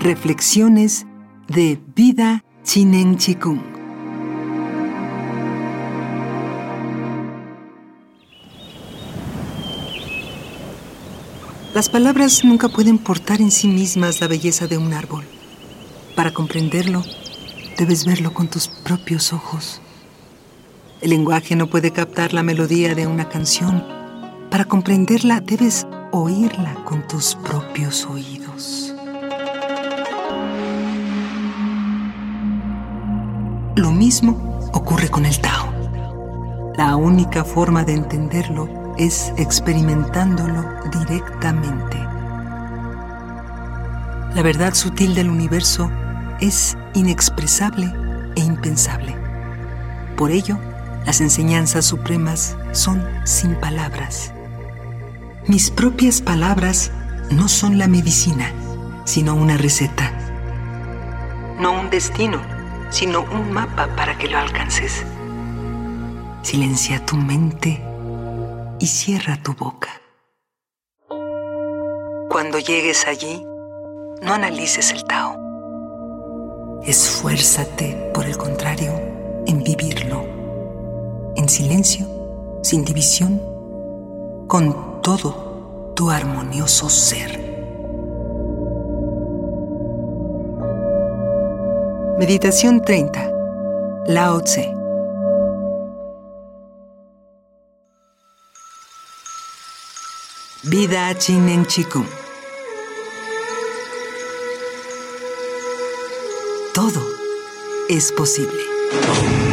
Reflexiones de Vida Chinen Chikung. Las palabras nunca pueden portar en sí mismas la belleza de un árbol. Para comprenderlo, debes verlo con tus propios ojos. El lenguaje no puede captar la melodía de una canción. Para comprenderla, debes oírla con tus propios oídos. Lo mismo ocurre con el Tao. La única forma de entenderlo es experimentándolo directamente. La verdad sutil del universo es inexpresable e impensable. Por ello, las enseñanzas supremas son sin palabras. Mis propias palabras no son la medicina, sino una receta. No un destino, sino un mapa para que lo alcances. Silencia tu mente y cierra tu boca. Cuando llegues allí, no analices el Tao. Esfuérzate, por el contrario, en vivirlo, en silencio, sin división, con todo tu armonioso ser. Meditación 30. Lao Tse. Vida Chinen Chikung. Todo es posible.